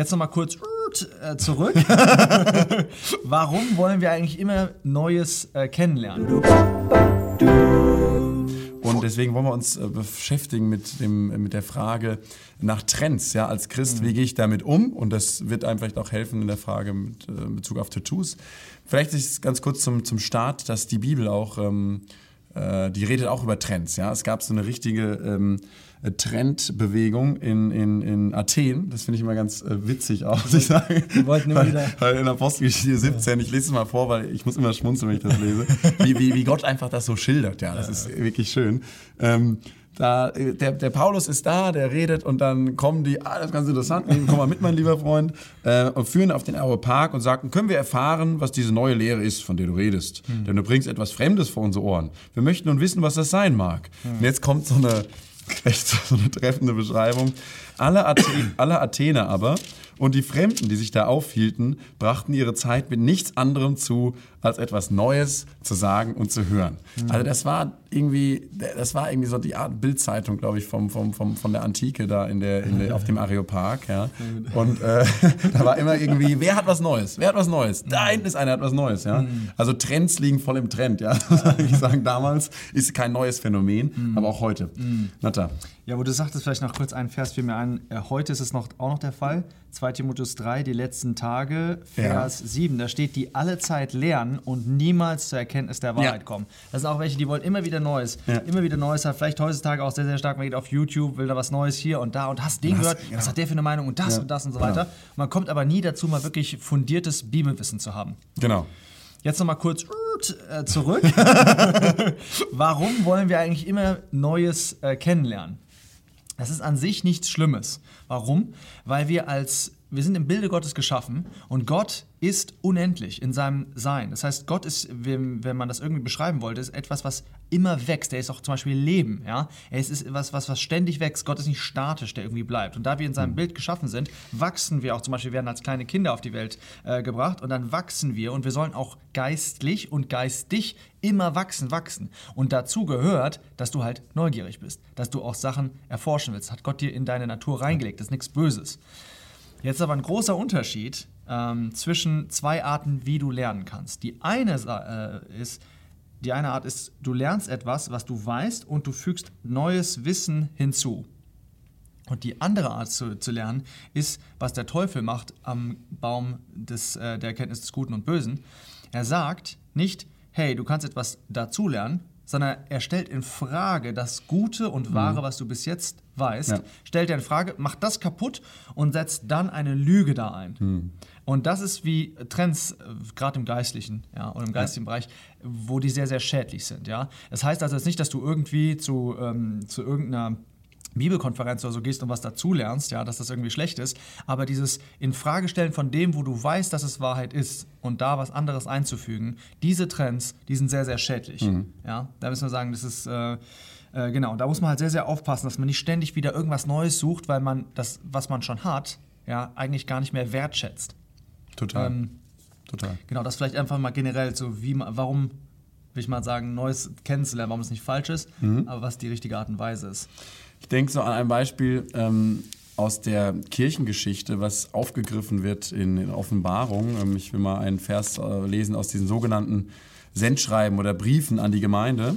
Jetzt nochmal kurz äh, zurück. Warum wollen wir eigentlich immer Neues äh, kennenlernen? Und deswegen wollen wir uns äh, beschäftigen mit, dem, mit der Frage nach Trends. Ja, als Christ, wie gehe ich damit um? Und das wird einem vielleicht auch helfen in der Frage mit äh, Bezug auf Tattoos. Vielleicht ist es ganz kurz zum, zum Start, dass die Bibel auch, ähm, äh, die redet auch über Trends. Ja, es gab so eine richtige ähm, Trendbewegung in, in, in Athen. Das finde ich immer ganz äh, witzig auch, muss ich sagen. Wir wollten immer weil, wieder- weil in Apostelgeschichte 17, ich lese es mal vor, weil ich muss immer schmunzeln, wenn ich das lese, wie, wie, wie Gott einfach das so schildert. Ja, das ist wirklich schön. Ähm, da, äh, der, der Paulus ist da, der redet und dann kommen die, ah, das ist ganz interessant, nehmen, komm mal mit, mein lieber Freund, äh, und führen auf den Areopag und sagten, können wir erfahren, was diese neue Lehre ist, von der du redest? Denn du bringst etwas Fremdes vor unsere Ohren. Wir möchten nun wissen, was das sein mag. Und jetzt kommt so eine, echt so eine treffende Beschreibung. Alle, Athen, alle Athener aber und die Fremden, die sich da aufhielten, brachten ihre Zeit mit nichts anderem zu, als etwas Neues zu sagen und zu hören. Also das war irgendwie, das war irgendwie so die Art Bildzeitung, glaube ich, vom, vom, vom, von der Antike da in der, in der, auf dem Areopag. Ja. Und äh, da war immer irgendwie, wer hat was Neues? Wer hat was Neues? Da hinten ist einer, hat was Neues. Ja. Also Trends liegen voll im Trend. Ja. Ich sagen, damals ist kein neues Phänomen, aber auch heute. Natta. Ja, wo du sagtest, vielleicht noch kurz einen Vers fiel mir ein. Äh, heute ist es noch, auch noch der Fall. 2 Timotheus 3, die letzten Tage, Vers 7. Da steht, die alle Zeit lernen und niemals zur Erkenntnis der Wahrheit Ja. kommen. Das sind auch welche, die wollen immer wieder Neues. Ja. Immer wieder Neues. Hat vielleicht heutzutage auch sehr, sehr stark. Man geht auf YouTube, will da was Neues hier und da und hast den gehört. Ja. Was hat der für eine Meinung und das Ja. und das und so Genau. weiter. Man kommt aber nie dazu, mal wirklich fundiertes Bibelwissen zu haben. Genau. Jetzt nochmal kurz äh, zurück. Warum wollen wir eigentlich immer Neues äh, kennenlernen? Das ist an sich nichts Schlimmes. Warum? Weil wir als wir sind im Bilde Gottes geschaffen und Gott ist unendlich in seinem Sein. Das heißt, Gott ist, wenn, man das irgendwie beschreiben wollte, ist etwas, was immer wächst. Er ist auch zum Beispiel Leben. Ja? Er ist, ist was, was, was ständig wächst. Gott ist nicht statisch, der irgendwie bleibt. Und da wir in seinem Bild geschaffen sind, wachsen wir auch. Zum Beispiel werden als kleine Kinder auf die Welt äh, gebracht und dann wachsen wir und wir sollen auch geistlich und geistig immer wachsen, wachsen. Und dazu gehört, dass du halt neugierig bist, dass du auch Sachen erforschen willst. Das hat Gott dir in deine Natur reingelegt. Das ist nichts Böses. Jetzt aber ein großer Unterschied ähm, zwischen zwei Arten, wie du lernen kannst. Die eine äh, ist, die eine Art ist, du lernst etwas, was du weißt, und du fügst neues Wissen hinzu. Und die andere Art zu, zu lernen ist, was der Teufel macht am Baum des, äh, der Erkenntnis des Guten und Bösen. Er sagt nicht, hey, du kannst etwas dazulernen, sondern er stellt in Frage das Gute und Wahre, was du bis jetzt weißt, Ja. stellt er in Frage, macht das kaputt und setzt dann eine Lüge da ein. Und das ist wie Trends, äh, gerade im Geistlichen ja, und im geistigen Bereich, wo die sehr, sehr schädlich sind. Ja? Das heißt also jetzt nicht, dass du irgendwie zu, ähm, zu irgendeiner Bibelkonferenz oder so gehst und was dazulernst, ja, dass das irgendwie schlecht ist, aber dieses Infragestellen von dem, wo du weißt, dass es Wahrheit ist und da was anderes einzufügen, diese Trends, die sind sehr, sehr schädlich. Ja, da müssen wir sagen, das ist äh, äh, genau, da muss man halt sehr, sehr aufpassen, dass man nicht ständig wieder irgendwas Neues sucht, weil man das, was man schon hat, ja, eigentlich gar nicht mehr wertschätzt. Total. Ähm, Total. Genau, das vielleicht einfach mal generell so, wie man, warum, will ich mal sagen, Neues kennenzulernen, warum es nicht falsch ist, aber was die richtige Art und Weise ist. Ich denke so an ein Beispiel ähm, aus der Kirchengeschichte, was aufgegriffen wird in, in Offenbarung. Ähm, ich will mal einen Vers äh, lesen aus diesen sogenannten Sendschreiben oder Briefen an die Gemeinde.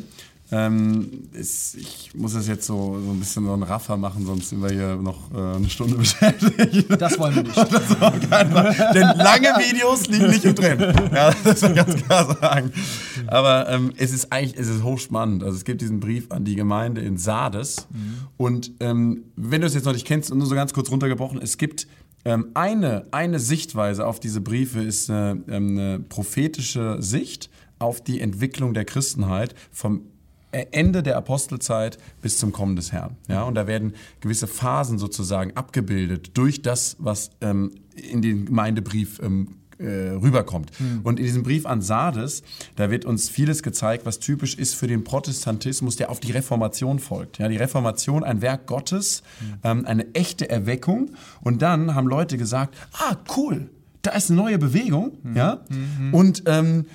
Ähm, ist, ich muss das jetzt so, so ein bisschen so ein Raffer machen, sonst sind wir hier noch äh, eine Stunde beschäftigt. Das wollen wir nicht. Denn lange Videos liegen nicht im Trend. Ja, das muss man ganz klar sagen. Aber ähm, es ist eigentlich es ist hochspannend. Also es gibt diesen Brief an die Gemeinde in Sardes. Und ähm, wenn du es jetzt noch nicht kennst, nur so ganz kurz runtergebrochen, es gibt ähm, eine, eine Sichtweise auf diese Briefe, ist eine, ähm, eine prophetische Sicht auf die Entwicklung der Christenheit vom Ende der Apostelzeit bis zum Kommen des Herrn. Ja, und da werden gewisse Phasen sozusagen abgebildet durch das, was ähm, in den Gemeindebrief ähm, äh, rüberkommt. Und in diesem Brief an Sardes, da wird uns vieles gezeigt, was typisch ist für den Protestantismus, der auf die Reformation folgt. Ja, die Reformation, ein Werk Gottes, ähm, eine echte Erweckung. Und dann haben Leute gesagt, ah, cool, da ist eine neue Bewegung. Ja, und ähm,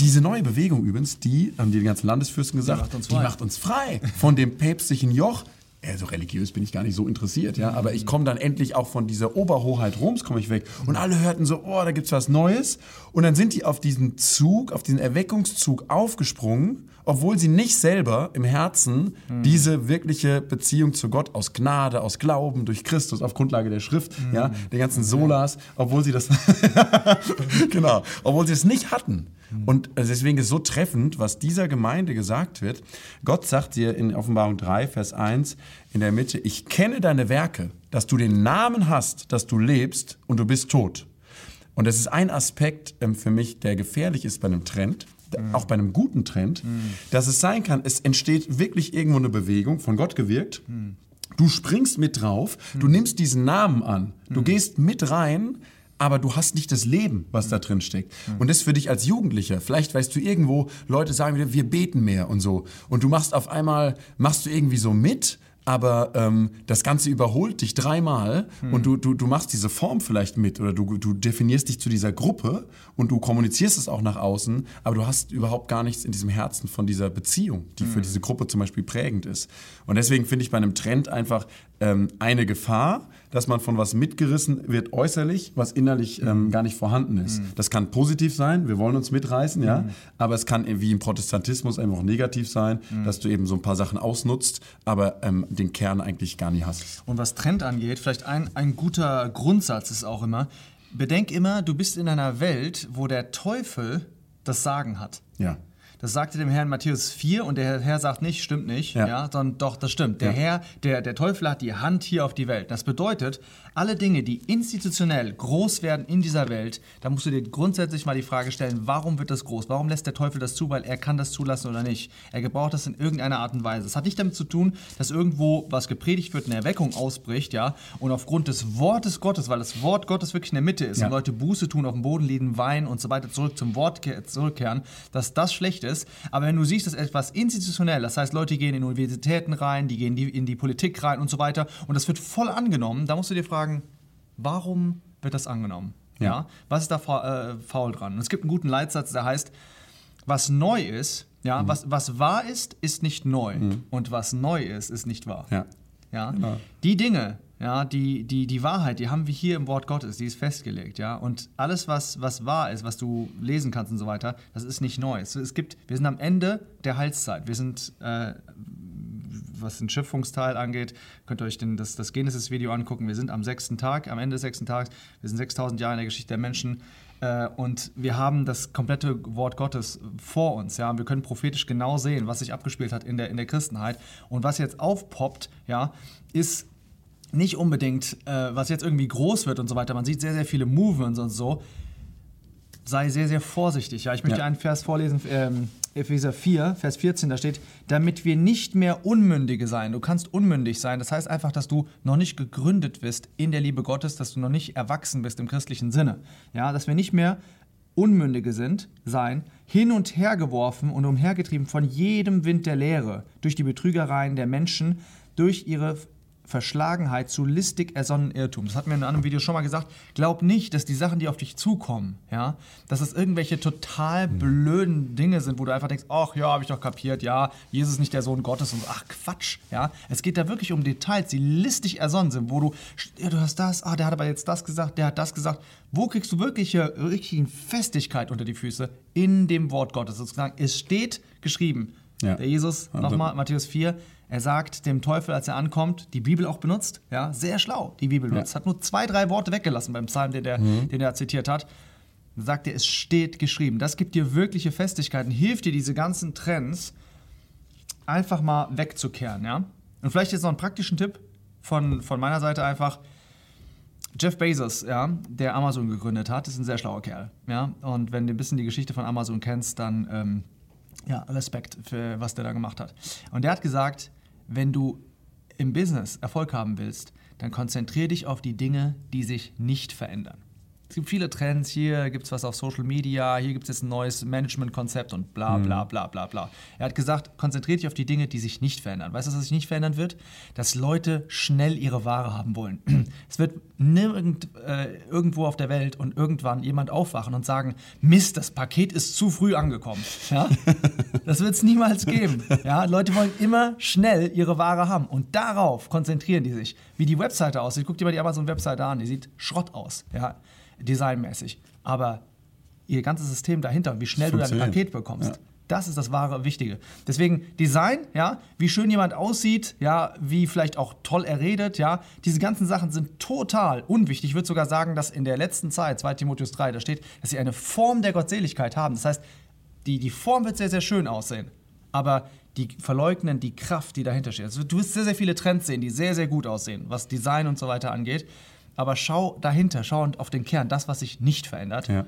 diese neue Bewegung übrigens, die, haben die ganzen Landesfürsten gesagt, macht uns die frei. macht uns frei von dem päpstlichen Joch. also religiös bin ich gar nicht so interessiert, ja, aber ich komme dann endlich auch von dieser Oberhoheit Roms komme ich weg und alle hörten so, oh, da gibt's was Neues und dann sind die auf diesen Zug, auf diesen Erweckungszug aufgesprungen, obwohl sie nicht selber im Herzen mhm. diese wirkliche Beziehung zu Gott aus Gnade, aus Glauben durch Christus auf Grundlage der Schrift, mhm. ja, der ganzen Solas, obwohl sie das genau, obwohl sie es nicht hatten. Und deswegen ist es so treffend, was dieser Gemeinde gesagt wird. Gott sagt dir in Offenbarung 3, Vers 1 in der Mitte, ich kenne deine Werke, dass du den Namen hast, dass du lebst und du bist tot. Und das ist ein Aspekt ähm, für mich, der gefährlich ist bei einem Trend, mhm. auch bei einem guten Trend, mhm. dass es sein kann, es entsteht wirklich irgendwo eine Bewegung, von Gott gewirkt. Mhm. Du springst mit drauf, du mhm. nimmst diesen Namen an, du mhm. gehst mit rein, aber du hast nicht das Leben, was da drin steckt. Und das für dich als Jugendlicher. Vielleicht weißt du irgendwo, Leute sagen wieder, wir beten mehr und so. Und du machst auf einmal, machst du irgendwie so mit aber ähm, das Ganze überholt dich dreimal hm. und du, du, du machst diese Form vielleicht mit oder du, du definierst dich zu dieser Gruppe und du kommunizierst es auch nach außen, aber du hast überhaupt gar nichts in diesem Herzen von dieser Beziehung, die hm. für diese Gruppe zum Beispiel prägend ist. Und deswegen finde ich bei einem Trend einfach ähm, eine Gefahr, dass man von was mitgerissen wird äußerlich, was innerlich ähm, mhm. gar nicht vorhanden ist. Mhm. Das kann positiv sein, wir wollen uns mitreißen, ja, mhm. aber es kann wie im Protestantismus einfach auch negativ sein, mhm. dass du eben so ein paar Sachen ausnutzt, aber ähm, den Kern eigentlich gar nicht hast. Und was Trend angeht, vielleicht ein, ein guter Grundsatz ist auch immer, bedenk immer, du bist in einer Welt, wo der Teufel das Sagen hat. Ja. Das sagte dem Herrn Matthäus 4 und der Herr sagt nicht, stimmt nicht, ja. ja sondern doch, das stimmt. Der ja. Herr, der, der Teufel hat die Hand hier auf die Welt. Das bedeutet, alle Dinge, die institutionell groß werden in dieser Welt, da musst du dir grundsätzlich mal die Frage stellen, warum wird das groß? Warum lässt der Teufel das zu? Weil er kann das zulassen oder nicht. Er gebraucht das in irgendeiner Art und Weise. Es hat nicht damit zu tun, dass irgendwo was gepredigt wird, eine Erweckung ausbricht, ja, und aufgrund des Wortes Gottes, weil das Wort Gottes wirklich in der Mitte ist ja. und Leute Buße tun, auf dem Boden liegen, weinen und so weiter, zurück zum Wort zurückkehren, dass das schlecht ist. Aber wenn du siehst, dass etwas institutionell, das heißt, Leute gehen in Universitäten rein, die gehen in die Politik rein und so weiter, und das wird voll angenommen, da musst du dir fragen, warum wird das angenommen? Ja. ja? Was ist da äh, faul dran? Und es gibt einen guten Leitsatz, der heißt, was neu ist, ja, mhm. was, was wahr ist, ist nicht neu. Mhm. Und was neu ist, ist nicht wahr. Ja. Ja? Genau. Die Dinge, ja, die, die, die Wahrheit, die haben wir hier im Wort Gottes, die ist festgelegt, ja. Und alles, was, was wahr ist, was du lesen kannst und so weiter, das ist nicht neu. Es, es gibt, wir sind am Ende der Heilszeit. Wir sind, äh, was den Schöpfungsteil angeht, könnt ihr euch den, das, das Genesis-Video angucken. Wir sind am sechsten Tag, am Ende des sechsten Tages. Wir sind 6000 Jahre in der Geschichte der Menschen. Äh, und wir haben das komplette Wort Gottes vor uns. Ja? wir können prophetisch genau sehen, was sich abgespielt hat in der, in der Christenheit. Und was jetzt aufpoppt, ja, ist nicht unbedingt, äh, was jetzt irgendwie groß wird und so weiter. Man sieht sehr, sehr viele Movements und so. Sei sehr, sehr vorsichtig. Ja, ich möchte ja. einen Vers vorlesen, ähm, Epheser 4, Vers 14, da steht, damit wir nicht mehr Unmündige sein. Du kannst unmündig sein. Das heißt einfach, dass du noch nicht gegründet bist in der Liebe Gottes, dass du noch nicht erwachsen bist im christlichen Sinne. Ja, dass wir nicht mehr Unmündige sind, sein, hin und her geworfen und umhergetrieben von jedem Wind der Lehre, durch die Betrügereien der Menschen, durch ihre Verschlagenheit zu listig ersonnen Irrtum. Das hatten wir in einem Video schon mal gesagt. Glaub nicht, dass die Sachen, die auf dich zukommen, ja, dass es irgendwelche total hm. blöden Dinge sind, wo du einfach denkst, ach ja, habe ich doch kapiert, ja, Jesus ist nicht der Sohn Gottes und ach Quatsch, ja. Es geht da wirklich um Details, die listig ersonnen sind, wo du, ja, du hast das, ah, der hat aber jetzt das gesagt, der hat das gesagt. Wo kriegst du wirkliche, richtige Festigkeit unter die Füße? In dem Wort Gottes sozusagen. Es steht geschrieben. Ja. Der Jesus, also. nochmal, Matthäus 4, er sagt dem Teufel, als er ankommt, die Bibel auch benutzt. Ja, sehr schlau, die Bibel benutzt. Ja. Hat nur zwei, drei Worte weggelassen beim Psalm, den, der, mhm. den er zitiert hat. Dann sagt er, es steht geschrieben. Das gibt dir wirkliche Festigkeiten, hilft dir, diese ganzen Trends einfach mal wegzukehren. Ja? Und vielleicht jetzt noch einen praktischen Tipp von, von meiner Seite einfach. Jeff Bezos, ja, der Amazon gegründet hat, ist ein sehr schlauer Kerl. Ja? Und wenn du ein bisschen die Geschichte von Amazon kennst, dann ähm, ja, Respekt für was der da gemacht hat. Und der hat gesagt, wenn du im Business Erfolg haben willst, dann konzentriere dich auf die Dinge, die sich nicht verändern. Es gibt viele Trends, hier gibt es was auf Social Media, hier gibt es jetzt ein neues Management-Konzept und bla bla bla bla bla. Er hat gesagt, konzentriert dich auf die Dinge, die sich nicht verändern. Weißt du, was sich nicht verändern wird? Dass Leute schnell ihre Ware haben wollen. Es wird nirgend, äh, irgendwo auf der Welt und irgendwann jemand aufwachen und sagen, Mist, das Paket ist zu früh angekommen. Ja? Das wird es niemals geben. Ja? Leute wollen immer schnell ihre Ware haben und darauf konzentrieren die sich. Wie die Webseite aussieht, guck dir mal die Amazon-Webseite an, die sieht Schrott aus. Ja? Designmäßig. Aber ihr ganzes System dahinter, wie schnell du dein Paket bekommst, ja. das ist das wahre Wichtige. Deswegen Design, ja, wie schön jemand aussieht, ja, wie vielleicht auch toll er redet, ja, diese ganzen Sachen sind total unwichtig. Ich würde sogar sagen, dass in der letzten Zeit, 2 Timotheus 3, da steht, dass sie eine Form der Gottseligkeit haben. Das heißt, die, die Form wird sehr, sehr schön aussehen. Aber die verleugnen die Kraft, die dahinter steht. Also du wirst sehr, sehr viele Trends sehen, die sehr, sehr gut aussehen, was Design und so weiter angeht aber schau dahinter, schau auf den Kern, das, was sich nicht verändert. Ja.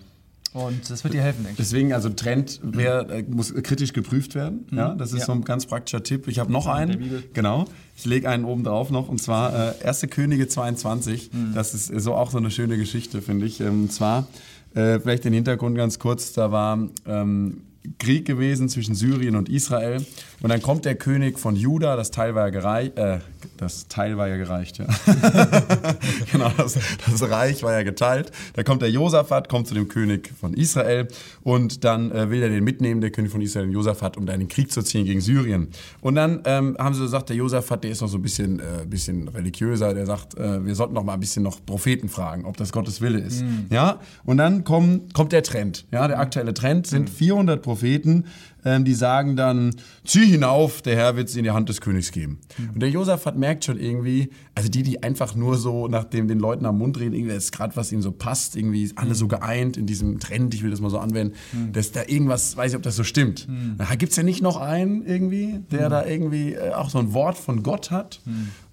Und das wird dir helfen, denke ich. Deswegen, also Trend wär, äh, muss kritisch geprüft werden. Mhm. Ja, das ist ja. so ein ganz praktischer Tipp. Ich habe noch einen. Genau. Ich lege einen oben drauf noch. Und zwar äh, Erste Könige 22. Mhm. Das ist so auch so eine schöne Geschichte, finde ich. Ähm, und zwar, äh, vielleicht den Hintergrund ganz kurz, da war ähm, Krieg gewesen zwischen Syrien und Israel. Und dann kommt der König von Juda, das Teil war ja gereicht, äh, das Teil war ja gereicht, ja. genau, das, das, Reich war ja geteilt. Da kommt der Josaphat, kommt zu dem König von Israel und dann äh, will er den mitnehmen, der König von Israel, den Josaphat, um da in den Krieg zu ziehen gegen Syrien. Und dann ähm, haben sie gesagt, der Josaphat, der ist noch so ein bisschen, äh, bisschen religiöser, der sagt, äh, wir sollten noch mal ein bisschen noch Propheten fragen, ob das Gottes Wille ist. Mhm. Ja, und dann komm, kommt der Trend, ja, der aktuelle Trend sind 400 mhm. Propheten, ähm, die sagen dann, zieh hinauf, der Herr wird sie in die Hand des Königs geben. Mhm. Und der Josaphat merkt schon irgendwie, also die, die einfach nur so nach dem den Leuten am Mund reden, irgendwie ist gerade, was ihnen so passt, irgendwie alle so geeint in diesem Trend, ich will das mal so anwenden, mhm. dass da irgendwas, weiß ich, ob das so stimmt. Mhm. Gibt es ja nicht noch einen irgendwie, der mhm. da irgendwie äh, auch so ein Wort von Gott hat?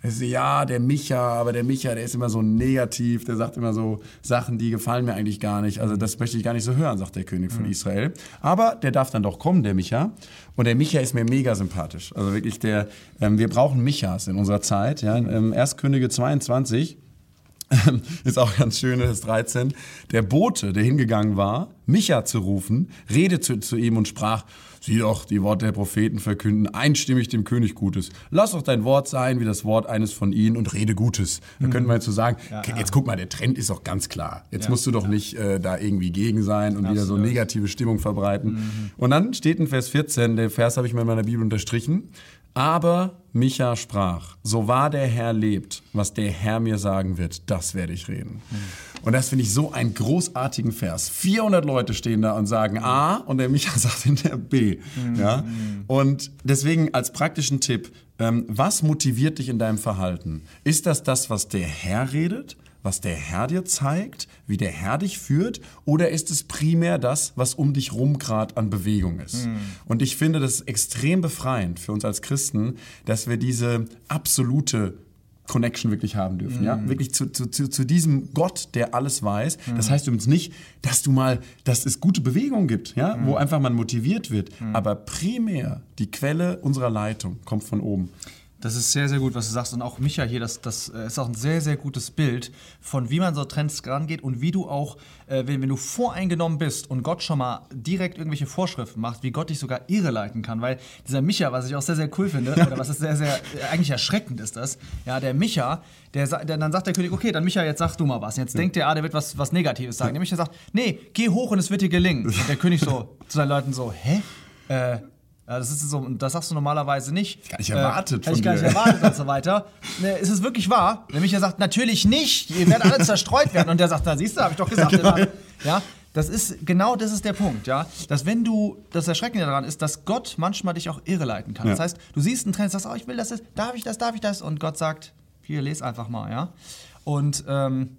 Also, ja, der Micha, aber der Micha, der ist immer so negativ, der sagt immer so Sachen, die gefallen mir eigentlich gar nicht. Also das möchte ich gar nicht so hören, sagt der König von mhm. Israel. Aber der darf dann doch kommen, der Micha. Und der Micha ist mir mega sympathisch. Also wirklich der, ähm, wir brauchen Michas in unserer Zeit. Ja? Ähm, 1. Könige 22 ist auch ganz schön, das ist 13. Der Bote, der hingegangen war, Micha zu rufen, redete zu ihm und sprach, Sieh doch, die Worte der Propheten verkünden einstimmig dem König Gutes. Lass doch dein Wort sein wie das Wort eines von ihnen und rede Gutes. Da mhm. könnte man jetzt so sagen, ja, ja. jetzt guck mal, der Trend ist doch ganz klar. Jetzt ja, musst du doch nicht äh, da irgendwie gegen sein und Absolut. wieder so negative Stimmung verbreiten. Mhm. Und dann steht in Vers 14, der Vers habe ich mir in meiner Bibel unterstrichen, aber Micha sprach, so wahr der Herr lebt, was der Herr mir sagen wird, das werde ich reden. Und das finde ich so einen großartigen Vers. 400 Leute stehen da und sagen A und der Micha sagt hinter B. Mhm. Ja? Und deswegen als praktischen Tipp, ähm, was motiviert dich in deinem Verhalten? Ist das das, was der Herr redet? Was der Herr dir zeigt, wie der Herr dich führt, oder ist es primär das, was um dich rum gerade an Bewegung ist? Mhm. Und ich finde das extrem befreiend für uns als Christen, dass wir diese absolute Connection wirklich haben dürfen. Mm. Ja? Mhm. Wirklich zu, zu, zu, diesem Gott, der alles weiß. Mm. Das heißt übrigens nicht, dass du mal, dass es gute Bewegungen gibt, ja? Mm. wo einfach man motiviert wird. Mhm. Aber primär die Quelle unserer Leitung kommt von oben. Das ist sehr, sehr gut, was du sagst. Und auch Micha hier, das, das äh, ist auch ein sehr, sehr gutes Bild von, wie man so Trends rangeht und wie du auch, äh, wenn, wenn du voreingenommen bist und Gott schon mal direkt irgendwelche Vorschriften macht, wie Gott dich sogar irreleiten kann. Weil dieser Micha, was ich auch sehr, sehr cool finde, oder was ist sehr, sehr, äh, eigentlich erschreckend ist das, ja, der Micha, der, der, dann sagt der König, okay, dann Micha, jetzt sagst du mal was. Jetzt ja. denkt der, ah, der wird was, was Negatives sagen. Der Micha sagt, nee, geh hoch und es wird dir gelingen. Und der König so zu seinen Leuten so, hä? Äh, ja, das ist so, das sagst du normalerweise nicht. Gar nicht erwartet. Äh, ich gar nicht erwartet und so weiter. Ne, ist es wirklich wahr? Nämlich er sagt, natürlich nicht, ihr werdet alle zerstreut werden. Und der sagt, na siehst du, habe ich doch gesagt. Genau. Ja, das ist, genau das ist der Punkt, ja. Dass wenn du, das Erschreckende daran ist, dass Gott manchmal dich auch irreleiten kann. Ja. Das heißt, du siehst einen Trend, sagst, oh, ich will das, darf ich das, darf ich das? Und Gott sagt, hier, lese einfach mal, ja. Und, ähm,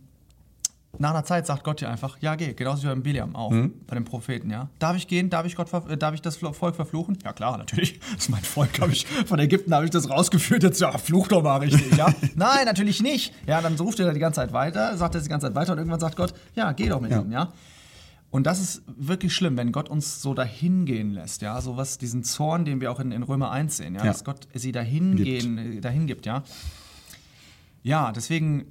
nach einer Zeit sagt Gott dir einfach, ja, geh. Genauso wie beim Biliam auch, mhm. bei den Propheten, ja. Darf ich gehen? Darf ich, Gott, äh, darf ich das Volk verfluchen? Ja, klar, natürlich. Das ist mein Volk. Hab ich, von Ägypten habe ich das rausgeführt. Jetzt, ja, fluch doch mal richtig, ja. Nein, natürlich nicht. Ja, dann ruft er die ganze Zeit weiter, sagt er die ganze Zeit weiter und irgendwann sagt Gott, ja, geh doch mit ja. ihm, ja. Und das ist wirklich schlimm, wenn Gott uns so dahin gehen lässt, ja, so was, diesen Zorn, den wir auch in, in Römer 1 sehen, ja, ja. dass Gott sie dahin, gehen, dahin gibt, ja. Ja, deswegen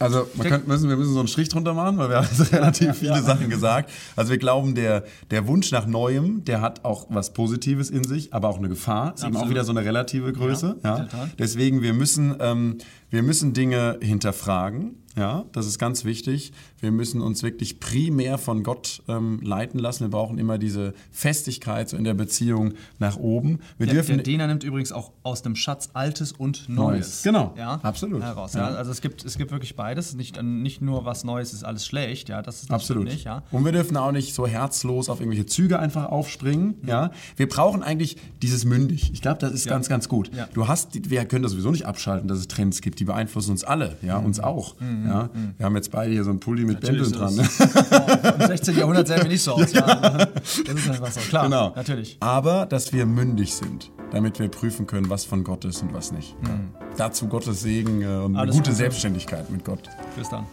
Also könnte, müssen, wir müssen so einen Strich drunter machen, weil wir haben jetzt relativ viele Sachen gesagt. Also wir glauben, der, der Wunsch nach Neuem, der hat auch was Positives in sich, aber auch eine Gefahr. Ist eben auch Absolut. wieder so eine relative Größe. Ja, Ja, total. Deswegen, wir müssen, ähm, wir müssen Dinge hinterfragen. Ja, das ist ganz wichtig. Wir müssen uns wirklich primär von Gott ähm, leiten lassen. Wir brauchen immer diese Festigkeit so in der Beziehung nach oben. Wir Der, dürfen der Diener nimmt übrigens auch aus dem Schatz Altes und Neues. Neues. Genau. Ja, Absolut. Heraus. Ja. Ja. Also es gibt, es gibt wirklich beides. Nicht, nicht nur was Neues ist alles schlecht. Ja, das ist Absolut. nicht. Ja. Und wir dürfen auch nicht so herzlos auf irgendwelche Züge einfach aufspringen. Ja, wir brauchen eigentlich dieses mündig. Ich glaube, das ist Ja. ganz, ganz gut. Du hast, wir können das sowieso nicht abschalten, dass es Trends gibt. Die beeinflussen uns alle. Ja, uns auch. Ja, wir haben jetzt beide hier so einen Pulli mit Bändeln Mhm. Natürlich dran. ist es- Im 16. Jahrhundert sehen wir nicht so aus. Ja. Das ist einfach so. Klar, Genau. natürlich. Aber dass wir mündig sind, damit wir prüfen können, was von Gott ist und was nicht. Dazu Gottes Segen äh, und eine Mhm. Alles gute Gute. Selbstständigkeit mit Gott. Bis dann.